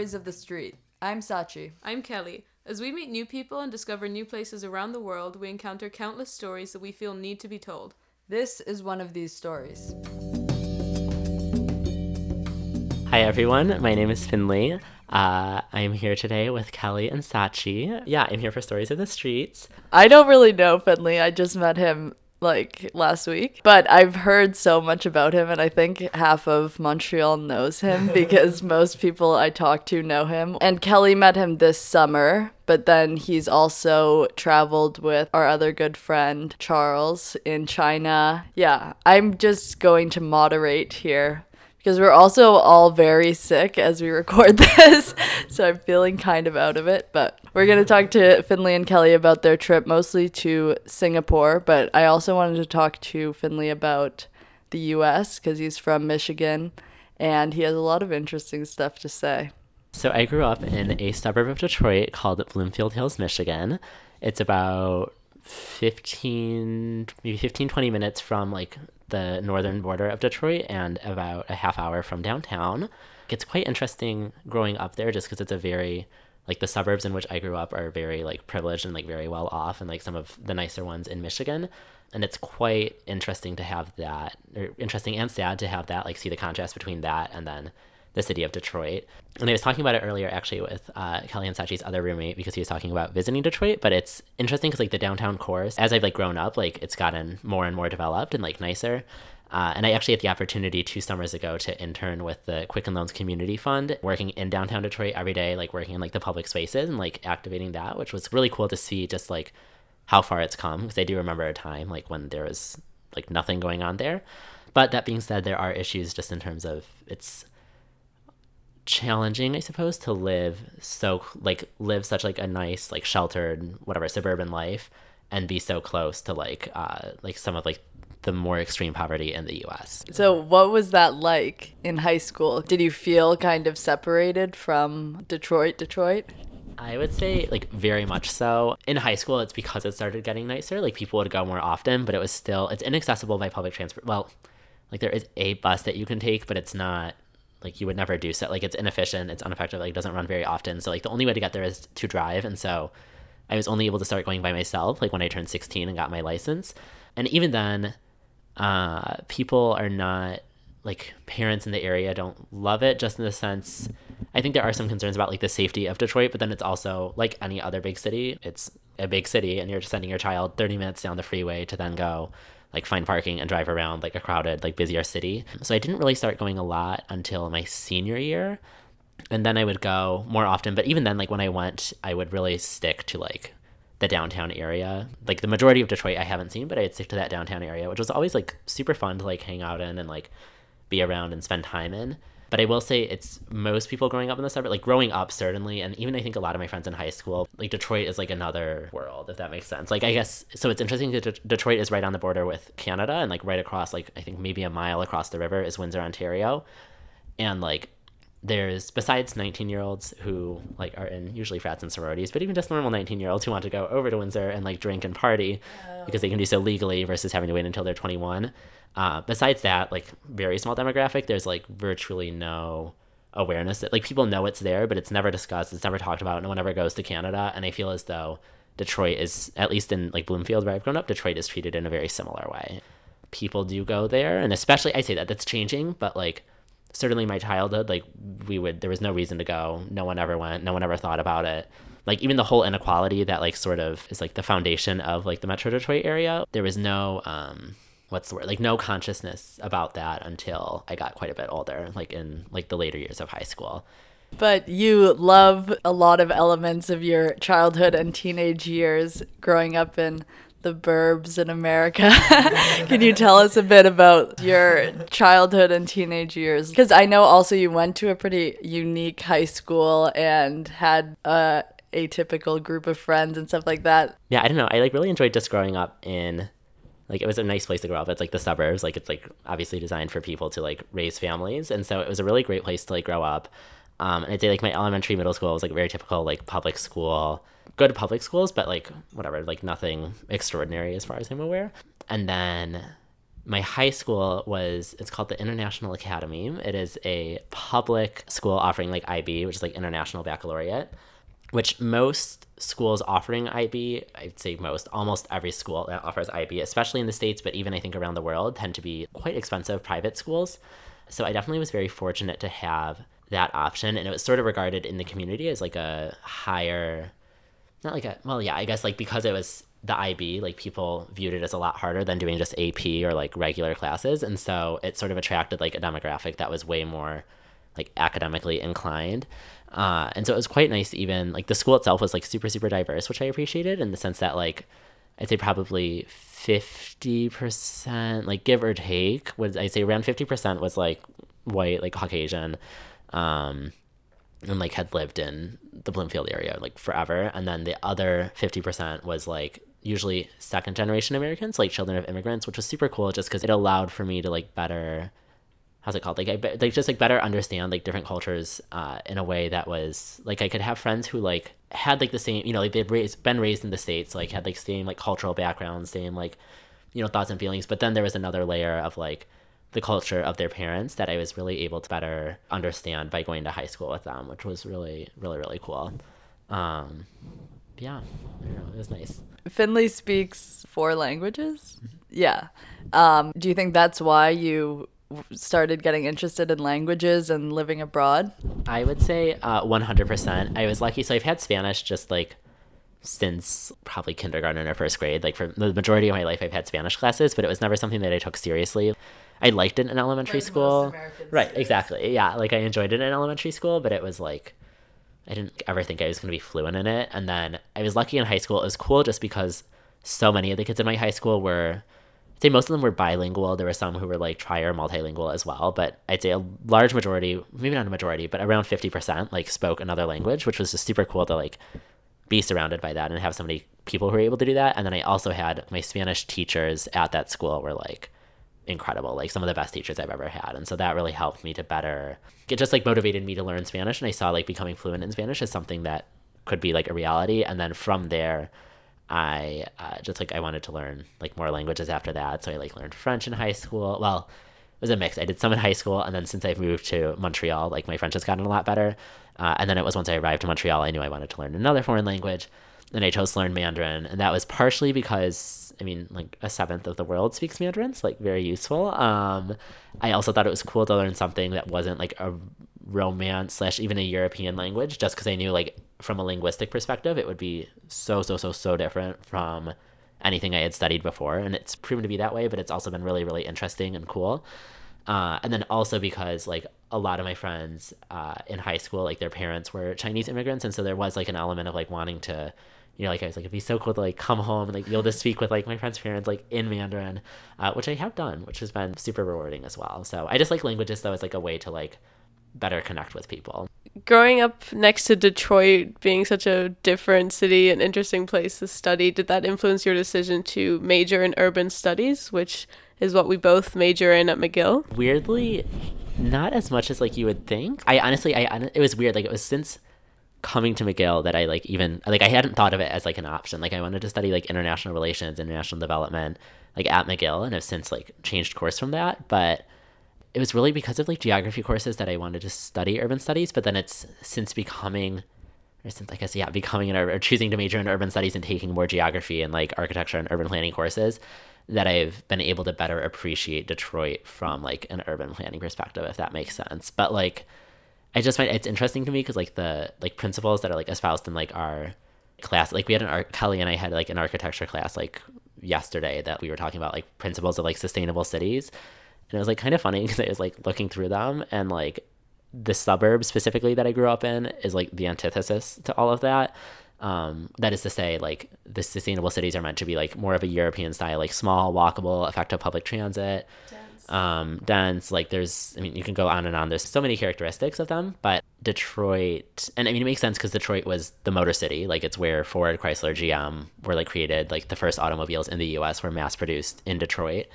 Stories of the Street. I'm Sachi. I'm Kelly. As we meet new people and discover new places around the world, we encounter countless stories that we feel need to be told. This is one of these stories. Hi, everyone. My name is Finley. Uh, I am here today with Kelly and Sachi. Yeah, I'm here for Stories of the Streets. I don't really know Finley. I just met him like last week. But I've heard so much about him, and I think half of Montreal knows him because most people I talk to know him. And Kelly met him this summer, but then he's also traveled with our other good friend, Charles, in China. Yeah, I'm just going to moderate here because we're also all very sick as we record this. so I'm feeling kind of out of it. But we're going to talk to Finley and Kelly about their trip, mostly to Singapore. But I also wanted to talk to Finley about the US because he's from Michigan and he has a lot of interesting stuff to say. So I grew up in a suburb of Detroit called Bloomfield Hills, Michigan. It's about 15 maybe 15 20 minutes from like the northern border of Detroit and about a half hour from downtown. It's quite interesting growing up there just because it's a very like the suburbs in which I grew up are very like privileged and like very well off and like some of the nicer ones in Michigan. And it's quite interesting to have that or interesting and sad to have that like see the contrast between that and then the city of Detroit. And I was talking about it earlier actually with uh, Kelly and Sachi's other roommate because he was talking about visiting Detroit. But it's interesting because like the downtown cores, as I've like grown up, like it's gotten more and more developed and like nicer. Uh, and I actually had the opportunity two summers ago to intern with the Quicken Loans Community Fund, working in downtown Detroit every day, like working in like the public spaces and like activating that, which was really cool to see just like how far it's come. Because I do remember a time like when there was like nothing going on there. But that being said, there are issues just in terms of it's challenging, I suppose, to live so like live such like a nice like sheltered whatever suburban life and be so close to like uh like some of like the more extreme poverty in the US. So, what was that like in high school? Did you feel kind of separated from Detroit, Detroit? I would say like very much so. In high school, it's because it started getting nicer. Like people would go more often, but it was still it's inaccessible by public transport. Well, like there is a bus that you can take, but it's not like you would never do so. Like it's inefficient, it's ineffective, like it doesn't run very often. So like the only way to get there is to drive. And so I was only able to start going by myself like when I turned 16 and got my license. And even then, uh, people are not like parents in the area don't love it just in the sense I think there are some concerns about like the safety of Detroit, but then it's also like any other big city. It's a big city and you're sending your child 30 minutes down the freeway to then go like find parking and drive around like a crowded, like busier city. So I didn't really start going a lot until my senior year. And then I would go more often, but even then like when I went, I would really stick to like the downtown area. Like the majority of Detroit I haven't seen, but I'd stick to that downtown area, which was always like super fun to like hang out in and like be around and spend time in. But I will say it's most people growing up in the suburb, like growing up certainly, and even I think a lot of my friends in high school, like Detroit is like another world, if that makes sense. Like I guess so. It's interesting that De- Detroit is right on the border with Canada, and like right across, like I think maybe a mile across the river is Windsor, Ontario, and like there's besides 19 year olds who like are in usually frats and sororities but even just normal 19 year olds who want to go over to windsor and like drink and party because they can do so legally versus having to wait until they're 21 uh, besides that like very small demographic there's like virtually no awareness that like people know it's there but it's never discussed it's never talked about no one ever goes to canada and i feel as though detroit is at least in like bloomfield where i've grown up detroit is treated in a very similar way. People do go there and especially i say that that's changing but like certainly my childhood like we would there was no reason to go. No one ever went. No one ever thought about it. Like even the whole inequality that like sort of is like the foundation of like the metro detroit area there was no um what's the word? Like no consciousness about that until i got quite a bit older like in like the later years of high school. But you love a lot of elements of your childhood and teenage years growing up in the burbs in America. Can you tell us a bit about your childhood and teenage years? Because I know also you went to a pretty unique high school and had a atypical group of friends and stuff like that. yeah i don't know i like really enjoyed just growing up in like it was a nice place to grow up it's like the suburbs like it's like obviously designed for people to like raise families and so it was a really great place to like grow up um, and i'd say like my elementary middle school was like very typical like public school good public schools but like whatever like nothing extraordinary as far as i'm aware and then my high school was it's called the International Academy. It is a public school offering like IB, which is like International Baccalaureate, which most schools offering IB, I'd say most, almost every school that offers IB, especially in the States, but even I think around the world, tend to be quite expensive private schools. So I definitely was very fortunate to have that option. And it was sort of regarded in the community as like a higher, not like a, well, yeah, I guess like because it was the IB, like people viewed it as a lot harder than doing just AP or like regular classes. And so it sort of attracted like a demographic that was way more like academically inclined. Uh, and so it was quite nice, even like the school itself was like super, super diverse, which I appreciated in the sense that like I'd say probably 50%, like give or take, was I'd say around 50% was like white, like Caucasian. Um, and like had lived in the Bloomfield area like forever. And then the other 50% was like usually second generation Americans, like children of immigrants, which was super cool just because it allowed for me to like better, how's it called? Like, I, like just like better understand like different cultures uh, in a way that was like I could have friends who like had like the same, you know, like they've raised, been raised in the States, like had like same like cultural backgrounds, same like, you know, thoughts and feelings. But then there was another layer of like, the culture of their parents that I was really able to better understand by going to high school with them, which was really, really, really cool. Um, yeah, know, it was nice. Finley speaks four languages. Yeah. Um, do you think that's why you started getting interested in languages and living abroad? I would say uh, 100%. I was lucky. So I've had Spanish just like since probably kindergarten or first grade. Like for the majority of my life, I've had Spanish classes, but it was never something that I took seriously. I liked it in elementary like school. Right, exactly. Yeah, like I enjoyed it in elementary school, but it was like I didn't ever think I was going to be fluent in it. And then I was lucky in high school. It was cool just because so many of the kids in my high school were I'd say most of them were bilingual. There were some who were like tri or multilingual as well, but I'd say a large majority, maybe not a majority, but around 50% like spoke another language, which was just super cool to like be surrounded by that and have so many people who were able to do that. And then I also had my Spanish teachers at that school were like incredible, like some of the best teachers I've ever had. And so that really helped me to better it just like motivated me to learn Spanish. And I saw like becoming fluent in Spanish as something that could be like a reality. And then from there, I uh, just like I wanted to learn like more languages after that. So I like learned French in high school. Well, it was a mix. I did some in high school, and then since I've moved to Montreal, like my French has gotten a lot better. Uh, and then it was once I arrived to Montreal, I knew I wanted to learn another foreign language, and I chose to learn Mandarin, and that was partially because I mean, like a seventh of the world speaks Mandarin, so like very useful. Um, I also thought it was cool to learn something that wasn't like a romance slash even a European language, just because I knew like from a linguistic perspective, it would be so so so so different from anything I had studied before, and it's proven to be that way. But it's also been really really interesting and cool. Uh, and then also because like a lot of my friends uh, in high school, like their parents were Chinese immigrants, and so there was like an element of like wanting to you know, like I was like, it'd be so cool to like come home and like be able to speak with like my friends' parents like in Mandarin, uh, which I have done, which has been super rewarding as well. So I just like languages though as like a way to like better connect with people. Growing up next to Detroit, being such a different city and interesting place to study, did that influence your decision to major in urban studies, which is what we both major in at McGill? Weirdly, not as much as like you would think. I honestly, I it was weird. Like it was since coming to McGill that I like even like I hadn't thought of it as like an option. Like I wanted to study like international relations, international development, like at McGill, and have since like changed course from that. But it was really because of like geography courses that I wanted to study urban studies. But then it's since becoming, or since I guess yeah, becoming an or choosing to major in urban studies and taking more geography and like architecture and urban planning courses that I've been able to better appreciate Detroit from like an urban planning perspective, if that makes sense. But like I just find it's interesting to me because like the like principles that are like espoused in like our class, like we had an art Kelly and I had like an architecture class like yesterday that we were talking about like principles of like sustainable cities, and it was like kind of funny because I was like looking through them and like the suburb specifically that I grew up in is like the antithesis to all of that. Um, that is to say, like the sustainable cities are meant to be like more of a European style, like small, walkable, effective public transit. Yeah um. Like there's, I mean, you can go on and on. There's so many characteristics of them, but Detroit, and I mean, it makes sense because Detroit was the motor city. Like it's where Ford, Chrysler, GM were like created. Like the first automobiles in the U.S. were mass produced in Detroit.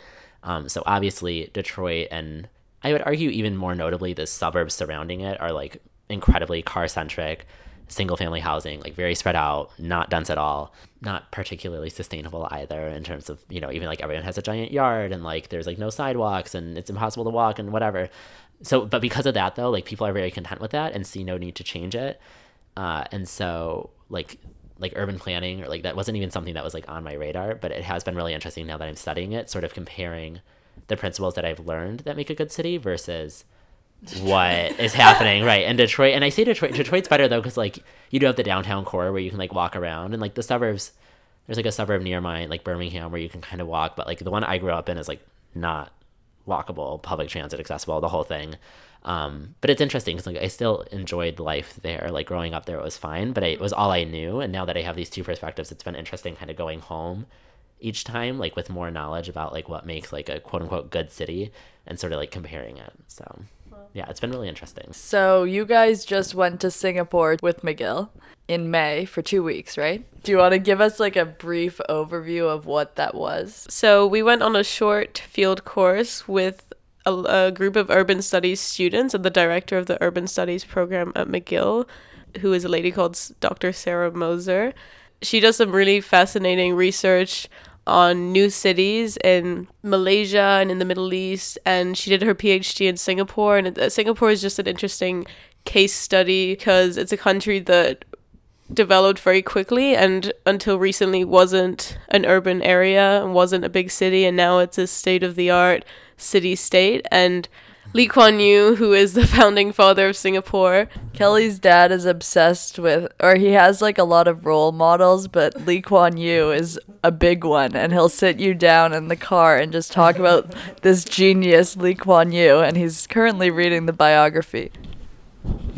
Um, so obviously Detroit, and I would argue even more notably the suburbs surrounding it are like incredibly car centric. Single family housing, like very spread out, not dense at all, not particularly sustainable either in terms of, you know, even like everyone has a giant yard and like there's like no sidewalks and it's impossible to walk and whatever. So, but because of that though, like people are very content with that and see no need to change it. Uh, and so like like urban planning or like that wasn't even something that was like on my radar, but it has been really interesting now that I'm studying it, sort of comparing the principles that I've learned that make a good city versus what is happening right in Detroit. And I say Detroit. Detroit's better though because like you do have the downtown core where you can like walk around, and like the suburbs. There's like a suburb near mine, like Birmingham, where you can kind of walk, but like the one I grew up in is like not walkable, public transit accessible, the whole thing. Um, but it's interesting because like I still enjoyed life there. Like growing up there, it was fine, but I, it was all I knew. And now that I have these two perspectives, it's been interesting kind of going home each time, like with more knowledge about like what makes like a quote unquote good city and sort of like comparing it. So yeah, it's been really interesting. So you guys just went to Singapore with McGill in May for two weeks, right? Do you want to give us like a brief overview of what that was? So we went on a short field course with a, a group of urban studies students and the director of the urban studies program at McGill, who is a lady called Dr. Sarah Moser. She does some really fascinating research on new cities in Malaysia and in the Middle East, and she did her PhD in Singapore. And uh, Singapore is just an interesting case study because it's a country that developed very quickly and until recently wasn't an urban area and wasn't a big city, and now it's a state of the art city state. And Lee Kuan Yew, who is the founding father of Singapore. Kelly's dad is obsessed with, or he has like a lot of role models, but Lee Kuan Yew is a big one, and he'll sit you down in the car and just talk about this genius Lee Kuan Yew, and he's currently reading the biography.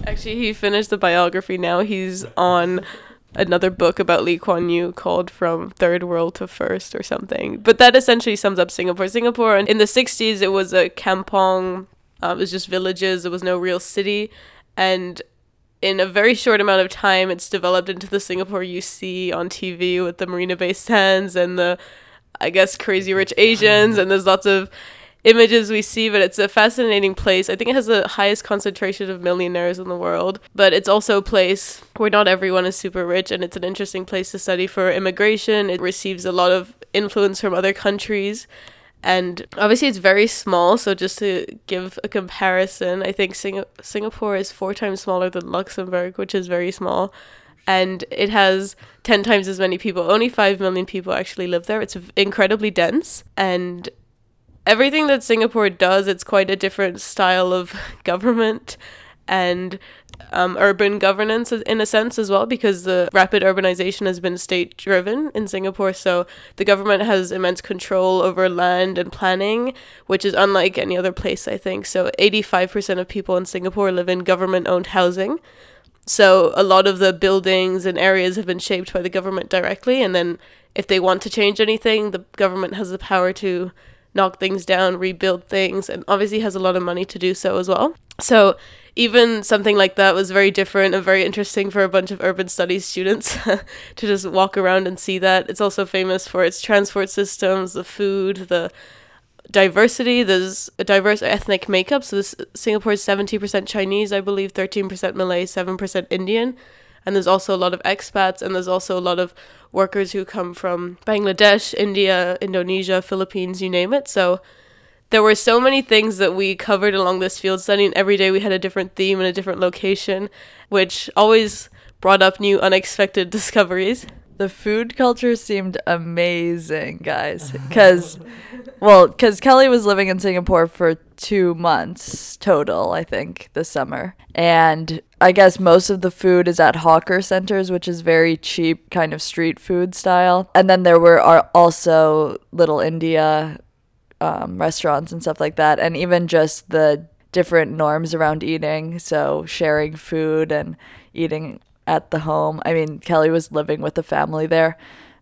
Actually, he finished the biography now. He's on another book about Lee Kuan Yew called From Third World to First or something. But that essentially sums up Singapore. Singapore, in the 60s, it was a kampong uh, it was just villages. There was no real city, and in a very short amount of time, it's developed into the Singapore you see on TV with the Marina Bay Sands and the, I guess, crazy rich Asians, and there's lots of images we see, but it's a fascinating place. I think it has the highest concentration of millionaires in the world, but it's also a place where not everyone is super rich, and it's an interesting place to study for immigration. It receives a lot of influence from other countries. And obviously, it's very small. So, just to give a comparison, I think Sing- Singapore is four times smaller than Luxembourg, which is very small. And it has 10 times as many people. Only 5 million people actually live there. It's incredibly dense. And everything that Singapore does, it's quite a different style of government. And um, urban governance in a sense as well because the rapid urbanization has been state driven in Singapore. So the government has immense control over land and planning, which is unlike any other place, I think. So 85% of people in Singapore live in government owned housing. So a lot of the buildings and areas have been shaped by the government directly. And then if they want to change anything, the government has the power to knock things down, rebuild things, and obviously has a lot of money to do so as well. So even something like that was very different and very interesting for a bunch of urban studies students to just walk around and see that. It's also famous for its transport systems, the food, the diversity. There's a diverse ethnic makeup. So this Singapore is 70% Chinese, I believe, 13% Malay, 7% Indian. And there's also a lot of expats and there's also a lot of workers who come from Bangladesh, India, Indonesia, Philippines, you name it. So there were so many things that we covered along this field study, and every day we had a different theme and a different location, which always brought up new unexpected discoveries. The food culture seemed amazing, guys. Because, well, because Kelly was living in Singapore for two months total, I think, this summer. And I guess most of the food is at hawker centers, which is very cheap, kind of street food style. And then there were also Little India um, restaurants and stuff like that, and even just the different norms around eating. So sharing food and eating at the home. I mean, Kelly was living with the family there.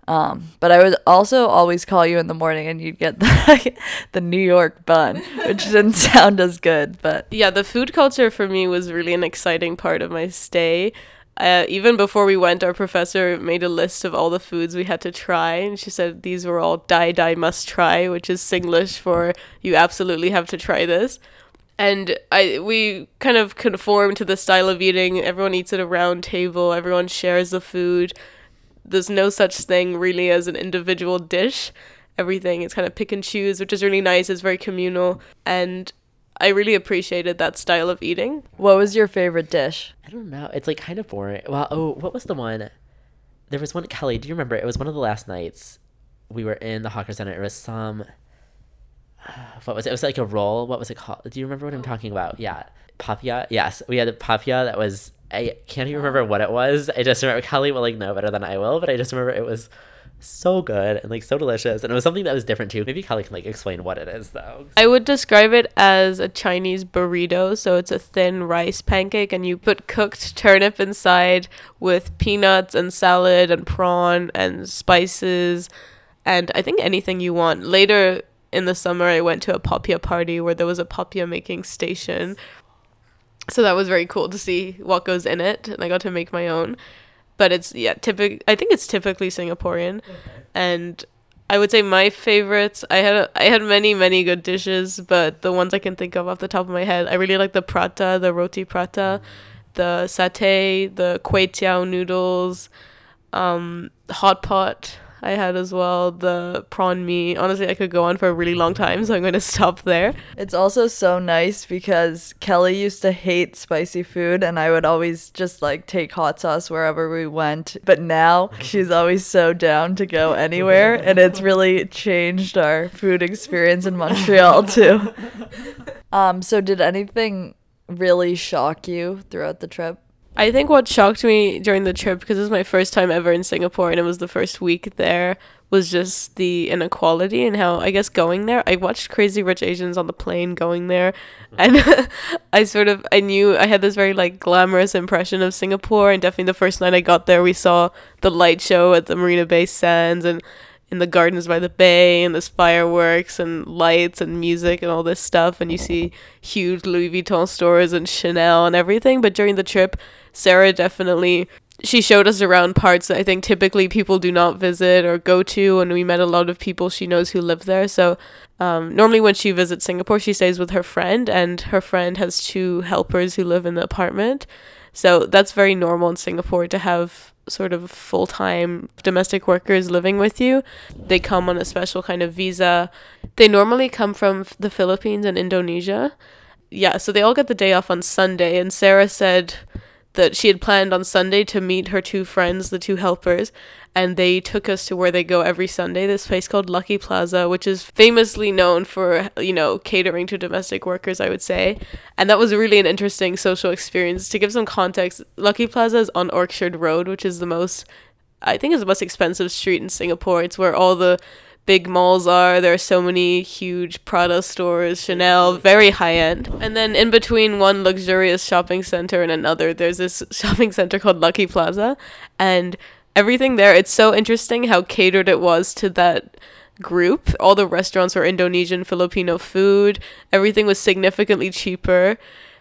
Um, but I would also always call you in the morning and you'd get the, the New York bun, which didn't sound as good. But yeah, the food culture for me was really an exciting part of my stay uh, even before we went, our professor made a list of all the foods we had to try, and she said these were all die die must try, which is Singlish for you absolutely have to try this. and I we kind of conform to the style of eating. Everyone eats at a round table. Everyone shares the food. There's no such thing really as an individual dish. Everything is kind of pick and choose, which is really nice. It's very communal, and I really appreciated that style of eating. What was your favorite dish? I don't know. It's like kind of boring. Well, oh, what was the one? There was one. Kelly, do you remember? It was one of the last nights we were in the Hawker Center. It was some. Uh, what was it? It was like a roll. What was it called? Do you remember what I'm oh. talking about? Yeah, popiah. Yes, we had a popiah that was. I can't even remember oh. what it was. I just remember Kelly will like know better than I will, but I just remember it was so good and like so delicious, and it was something that was different too. Maybe Kelly can like explain what it is though. I would describe it as a Chinese burrito. So it's a thin rice pancake, and you put cooked turnip inside with peanuts and salad and prawn and spices, and I think anything you want. Later in the summer, I went to a popiah party where there was a popiah making station. So that was very cool to see what goes in it, and I got to make my own. But it's yeah, typical. I think it's typically Singaporean, and I would say my favorites. I had I had many many good dishes, but the ones I can think of off the top of my head, I really like the prata, the roti prata, the satay, the kway tiao noodles, um, hot pot. I had as well the prawn mee. Honestly, I could go on for a really long time, so I'm going to stop there. It's also so nice because Kelly used to hate spicy food and I would always just like take hot sauce wherever we went. But now she's always so down to go anywhere and it's really changed our food experience in Montreal too. Um so did anything really shock you throughout the trip? I think what shocked me during the trip, because it was my first time ever in Singapore and it was the first week there, was just the inequality and how I guess going there. I watched Crazy Rich Asians on the plane going there, mm-hmm. and I sort of I knew I had this very like glamorous impression of Singapore. And definitely the first night I got there, we saw the light show at the Marina Bay Sands and in the gardens by the bay and there's fireworks and lights and music and all this stuff and you see huge Louis Vuitton stores and Chanel and everything. But during the trip Sarah definitely she showed us around parts that I think typically people do not visit or go to. And we met a lot of people she knows who live there. So um, normally when she visits Singapore she stays with her friend and her friend has two helpers who live in the apartment so that's very normal in Singapore to have sort of full time domestic workers living with you. They come on a special kind of visa. They normally come from the Philippines and Indonesia. Yeah, so they all get the day off on Sunday. And Sarah said that she had planned on Sunday to meet her two friends, the two helpers, and they took us to where they go every Sunday, this place called Lucky Plaza, which is famously known for, you know, catering to domestic workers, I would say. And that was really an interesting social experience. To give some context, Lucky Plaza is on Orchard Road, which is the most, I think, is the most expensive street in Singapore. It's where all the big malls are. There are so many huge Prada stores, Chanel, very high end. And then in between one luxurious shopping center and another, there's this shopping center called Lucky Plaza. And everything there, it's so interesting how catered it was to that group. All the restaurants were Indonesian, Filipino food. Everything was significantly cheaper.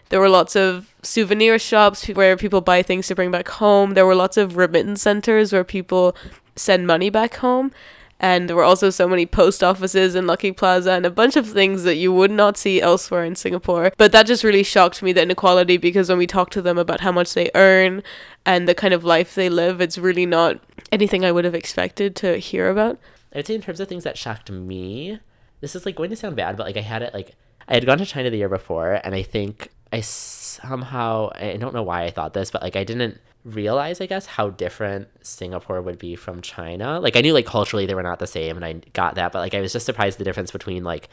There were lots of souvenir shops where people buy things to bring back home. There were lots of remittance centers where people send money back home. And there were also so many post offices in Lucky Plaza and a bunch of things that you would not see elsewhere in Singapore. But that just really shocked me, the inequality, because when we talk to them about how much they earn and the kind of life they live, it's really not anything I would have expected to hear about. I would say in terms of things that shocked me, this is like going to sound bad, but like I had it like I had gone to China the year before, and I think I somehow I don't know why I thought this, but like I didn't realize I guess how different Singapore would be from China. Like I knew like culturally they were not the same, and I got that, but like I was just surprised the difference between like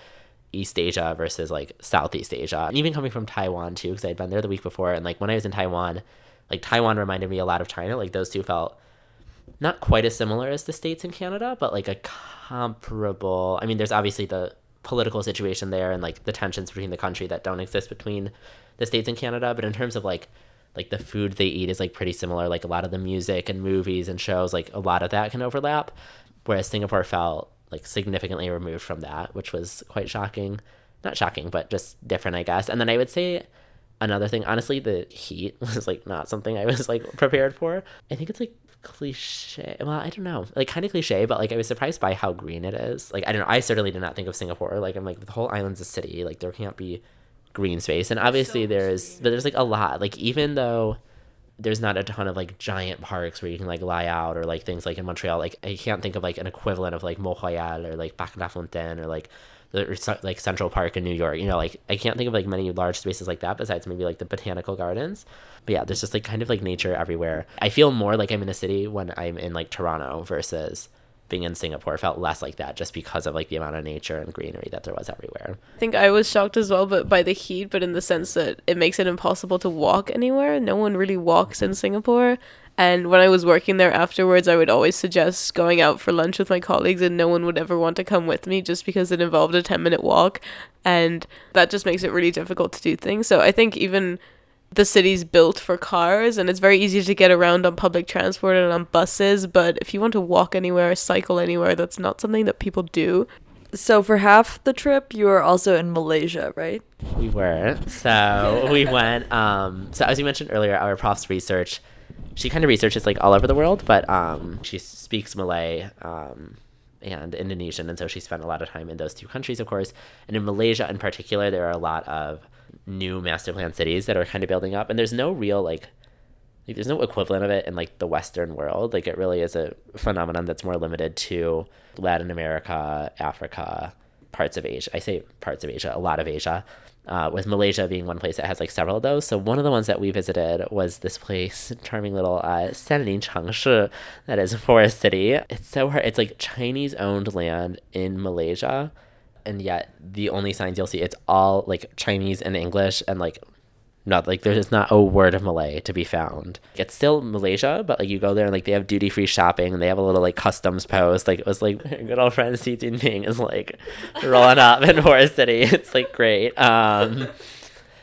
East Asia versus like Southeast Asia, and even coming from Taiwan too, because I had been there the week before, and like when I was in Taiwan, like Taiwan reminded me a lot of China. Like those two felt not quite as similar as the states and Canada, but like a comparable. I mean, there's obviously the political situation there and like the tensions between the country that don't exist between the states and Canada, but in terms of like like the food they eat is like pretty similar. Like a lot of the music and movies and shows, like a lot of that can overlap. Whereas Singapore felt like significantly removed from that, which was quite shocking. Not shocking, but just different, I guess. And then I would say another thing, honestly, the heat was like not something I was like prepared for. I think it's like cliche. Well, I don't know, like kind of cliche, but like I was surprised by how green it is. Like I don't know, I certainly did not think of Singapore. Like I'm like the whole island's a city. Like there can't be green space. And obviously there's but there's like a lot. Like even though there's not a ton of like giant parks where you can like lie out or like things like in Montreal. Like I can't think of like an equivalent of like Mont Royal or like Parc La Fontaine or like or like Central Park in New York. You know, like I can't think of like many large spaces like that besides maybe like the botanical gardens. But yeah, there's just like kind of like nature everywhere. I feel more like I'm in a city when I'm in like Toronto versus being in Singapore felt less like that just because of like the amount of nature and greenery that there was everywhere. I think I was shocked as well, but by the heat, but in the sense that it makes it impossible to walk anywhere. No one really walks in Singapore. And when I was working there afterwards, I would always suggest going out for lunch with my colleagues, and no one would ever want to come with me just because it involved a 10 minute walk. And that just makes it really difficult to do things. So I think even the city's built for cars and it's very easy to get around on public transport and on buses but if you want to walk anywhere or cycle anywhere that's not something that people do So for half the trip, you were also in Malaysia, right? We were. So we went. Um, so as you mentioned earlier, our prof's research, she kind of researches like all over the world, but um, she speaks Malay um, and Indonesian, and so she spent a lot of time in those two countries, of course. And in Malaysia, in particular, there are a lot of new master plan cities that are kind of building up, and there's no real like. Like, there's no equivalent of it in like the Western world. Like it really is a phenomenon that's more limited to Latin America, Africa, parts of Asia. I say parts of Asia, a lot of Asia. Uh, with Malaysia being one place that has like several of those. So one of the ones that we visited was this place, charming little uh, Senlin Chengshi, that is a Forest City. It's so hard. It's like Chinese owned land in Malaysia, and yet the only signs you'll see it's all like Chinese and English and like not like there's not a word of Malay to be found. It's still Malaysia, but like you go there and like they have duty free shopping and they have a little like customs post. Like it was like good old friend Xi Jinping is like rolling up in Forest City. It's like great. Um,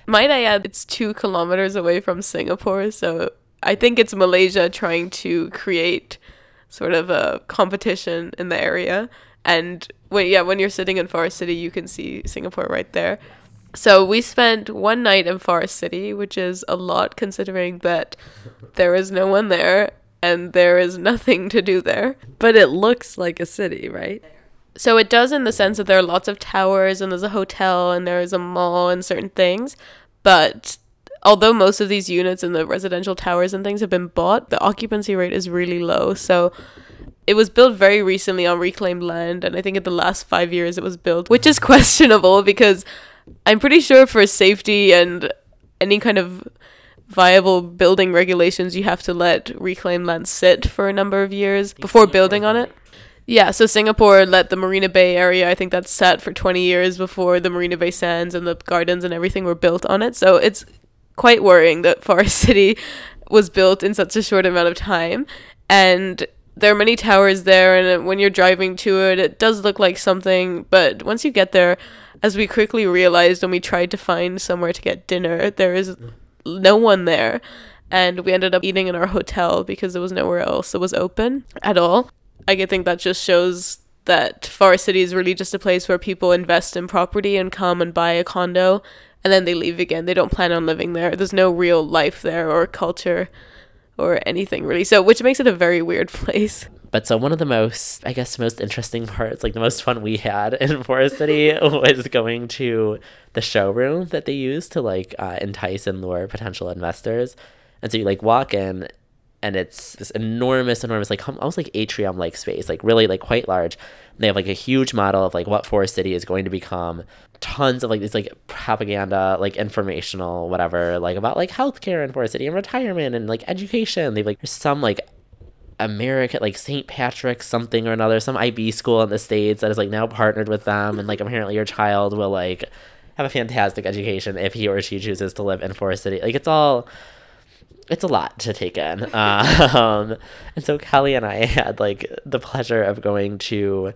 might i add it's two kilometers away from singapore so i think it's malaysia trying to create sort of a competition in the area and when yeah when you're sitting in forest city you can see singapore right there so we spent one night in Forest City, which is a lot considering that there is no one there and there is nothing to do there. But it looks like a city, right? So it does in the sense that there are lots of towers and there's a hotel and there is a mall and certain things. But although most of these units in the residential towers and things have been bought, the occupancy rate is really low. So it was built very recently on reclaimed land and I think in the last 5 years it was built, which is questionable because I'm pretty sure for safety and any kind of viable building regulations, you have to let reclaimed land sit for a number of years before building on it. Yeah, so Singapore let the Marina Bay area, I think that's sat for 20 years before the Marina Bay Sands and the gardens and everything were built on it. So it's quite worrying that Forest City was built in such a short amount of time. And there are many towers there, and when you're driving to it, it does look like something. But once you get there, as we quickly realized when we tried to find somewhere to get dinner, there is no one there. And we ended up eating in our hotel because there was nowhere else that was open at all. I think that just shows that Forest City is really just a place where people invest in property and come and buy a condo and then they leave again. They don't plan on living there. There's no real life there or culture or anything really. So, which makes it a very weird place. But so one of the most, I guess, most interesting parts, like the most fun we had in Forest City, was going to the showroom that they use to like uh, entice and lure potential investors. And so you like walk in, and it's this enormous, enormous, like almost like atrium like space, like really like quite large. And they have like a huge model of like what Forest City is going to become. Tons of like this like propaganda, like informational, whatever, like about like healthcare in Forest City and retirement and like education. They've like some like American like St. Patrick's something or another, some IB school in the States that is like now partnered with them and like apparently your child will like have a fantastic education if he or she chooses to live in Forest City. Like it's all it's a lot to take in. Um, and so Kelly and I had like the pleasure of going to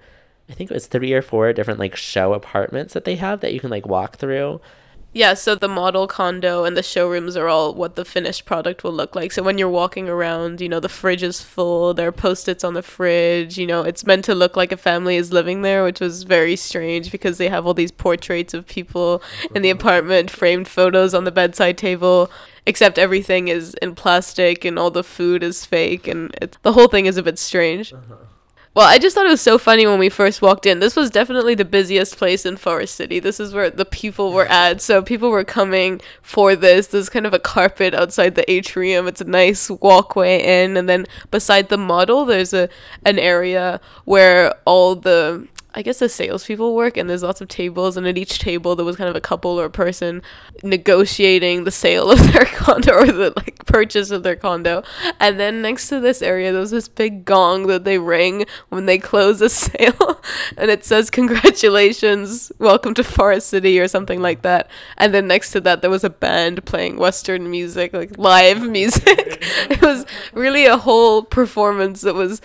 I think it was three or four different like show apartments that they have that you can like walk through. Yeah, so the model condo and the showrooms are all what the finished product will look like. So when you're walking around, you know, the fridge is full, there are post its on the fridge, you know, it's meant to look like a family is living there, which was very strange because they have all these portraits of people in the apartment, framed photos on the bedside table, except everything is in plastic and all the food is fake and the whole thing is a bit strange. Uh-huh. Well, I just thought it was so funny when we first walked in. This was definitely the busiest place in Forest City. This is where the people were at. So people were coming for this. There's kind of a carpet outside the atrium. It's a nice walkway in, and then beside the model, there's a an area where all the I guess the salespeople work, and there's lots of tables, and at each table there was kind of a couple or a person negotiating the sale of their condo or the like purchase of their condo. And then next to this area, there was this big gong that they ring when they close a sale, and it says "Congratulations, welcome to Forest City" or something like that. And then next to that, there was a band playing Western music, like live music. it was really a whole performance that was,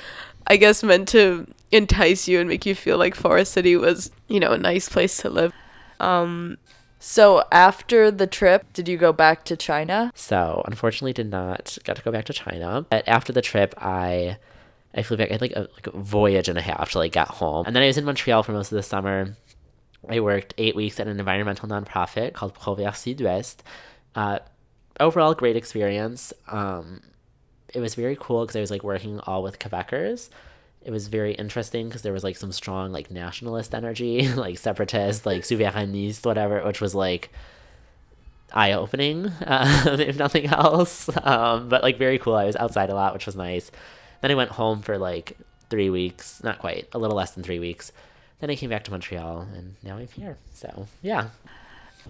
I guess, meant to entice you and make you feel like Forest City was, you know, a nice place to live. Um, So after the trip, did you go back to China? So unfortunately, did not get to go back to China. But after the trip, I I flew back. I had like a, like a voyage and a half to like get home, and then I was in Montreal for most of the summer. I worked eight weeks at an environmental nonprofit called Provert Sud-Ouest. Uh, overall, great experience. Um, it was very cool because I was like working all with Quebecers. It was very interesting because there was like some strong like nationalist energy, like separatist, like souverainiste, whatever, which was like eye opening, um, if nothing else. Um, but like very cool. I was outside a lot, which was nice. Then I went home for like three weeks, not quite, a little less than three weeks. Then I came back to Montreal, and now I'm here. So yeah,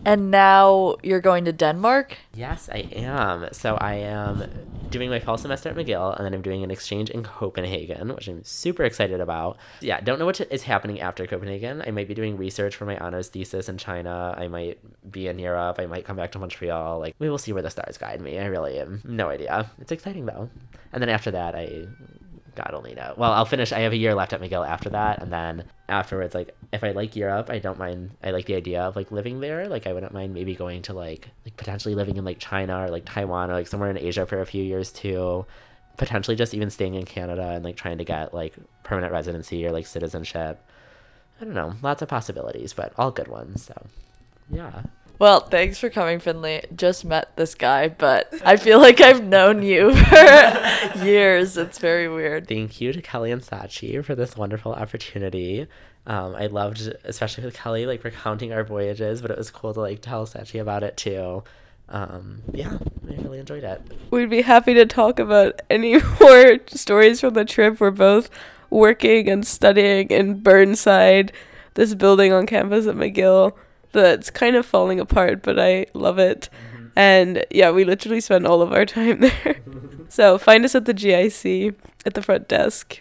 And now you're going to Denmark? yes, I am. So I am doing my fall semester at McGill, and then I'm doing an exchange in Copenhagen, which I'm super excited about. Yeah, don't know what is happening after Copenhagen. I might be doing research for my honors thesis in China. I might be in Europe. I might come back to Montreal. Like we will see where the stars guide me. I really am no idea. It's exciting though. And then after that, I God only know. Well, I'll finish. I have a year left at McGill after that, and then afterwards, like if I like Europe, I don't mind. I like the idea of like living there. Like I wouldn't mind maybe going to like like potentially living in like China or like Taiwan or like somewhere in Asia for a few years too. Potentially just even staying in Canada and like trying to get like permanent residency or like citizenship. I don't know, lots of possibilities, but all good ones. So, yeah. Well, thanks for coming, Finley. Just met this guy, but I feel like I've known you for years. It's very weird. Thank you to Kelly and Sachi for this wonderful opportunity. Um, I loved, especially with Kelly, like recounting our voyages, but it was cool to like tell Sachi about it too. Um, yeah, I really enjoyed it. we'd be happy to talk about any more stories from the trip. We're both working and studying in Burnside, this building on campus at McGill that's kind of falling apart, but I love it. Mm-hmm. And yeah, we literally spend all of our time there. so find us at the GIC at the front desk.